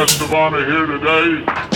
guest of honor here today.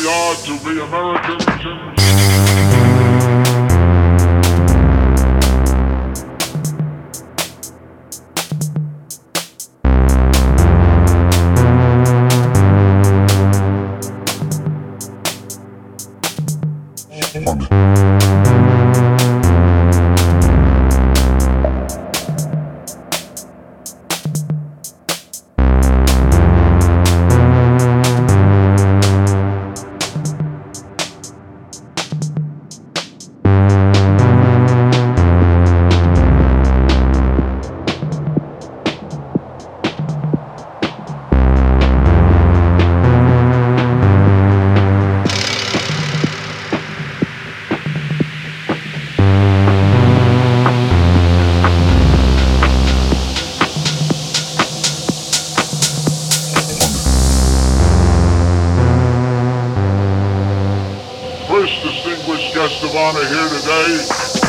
We are to be Americans. Distinguished guest of honor here today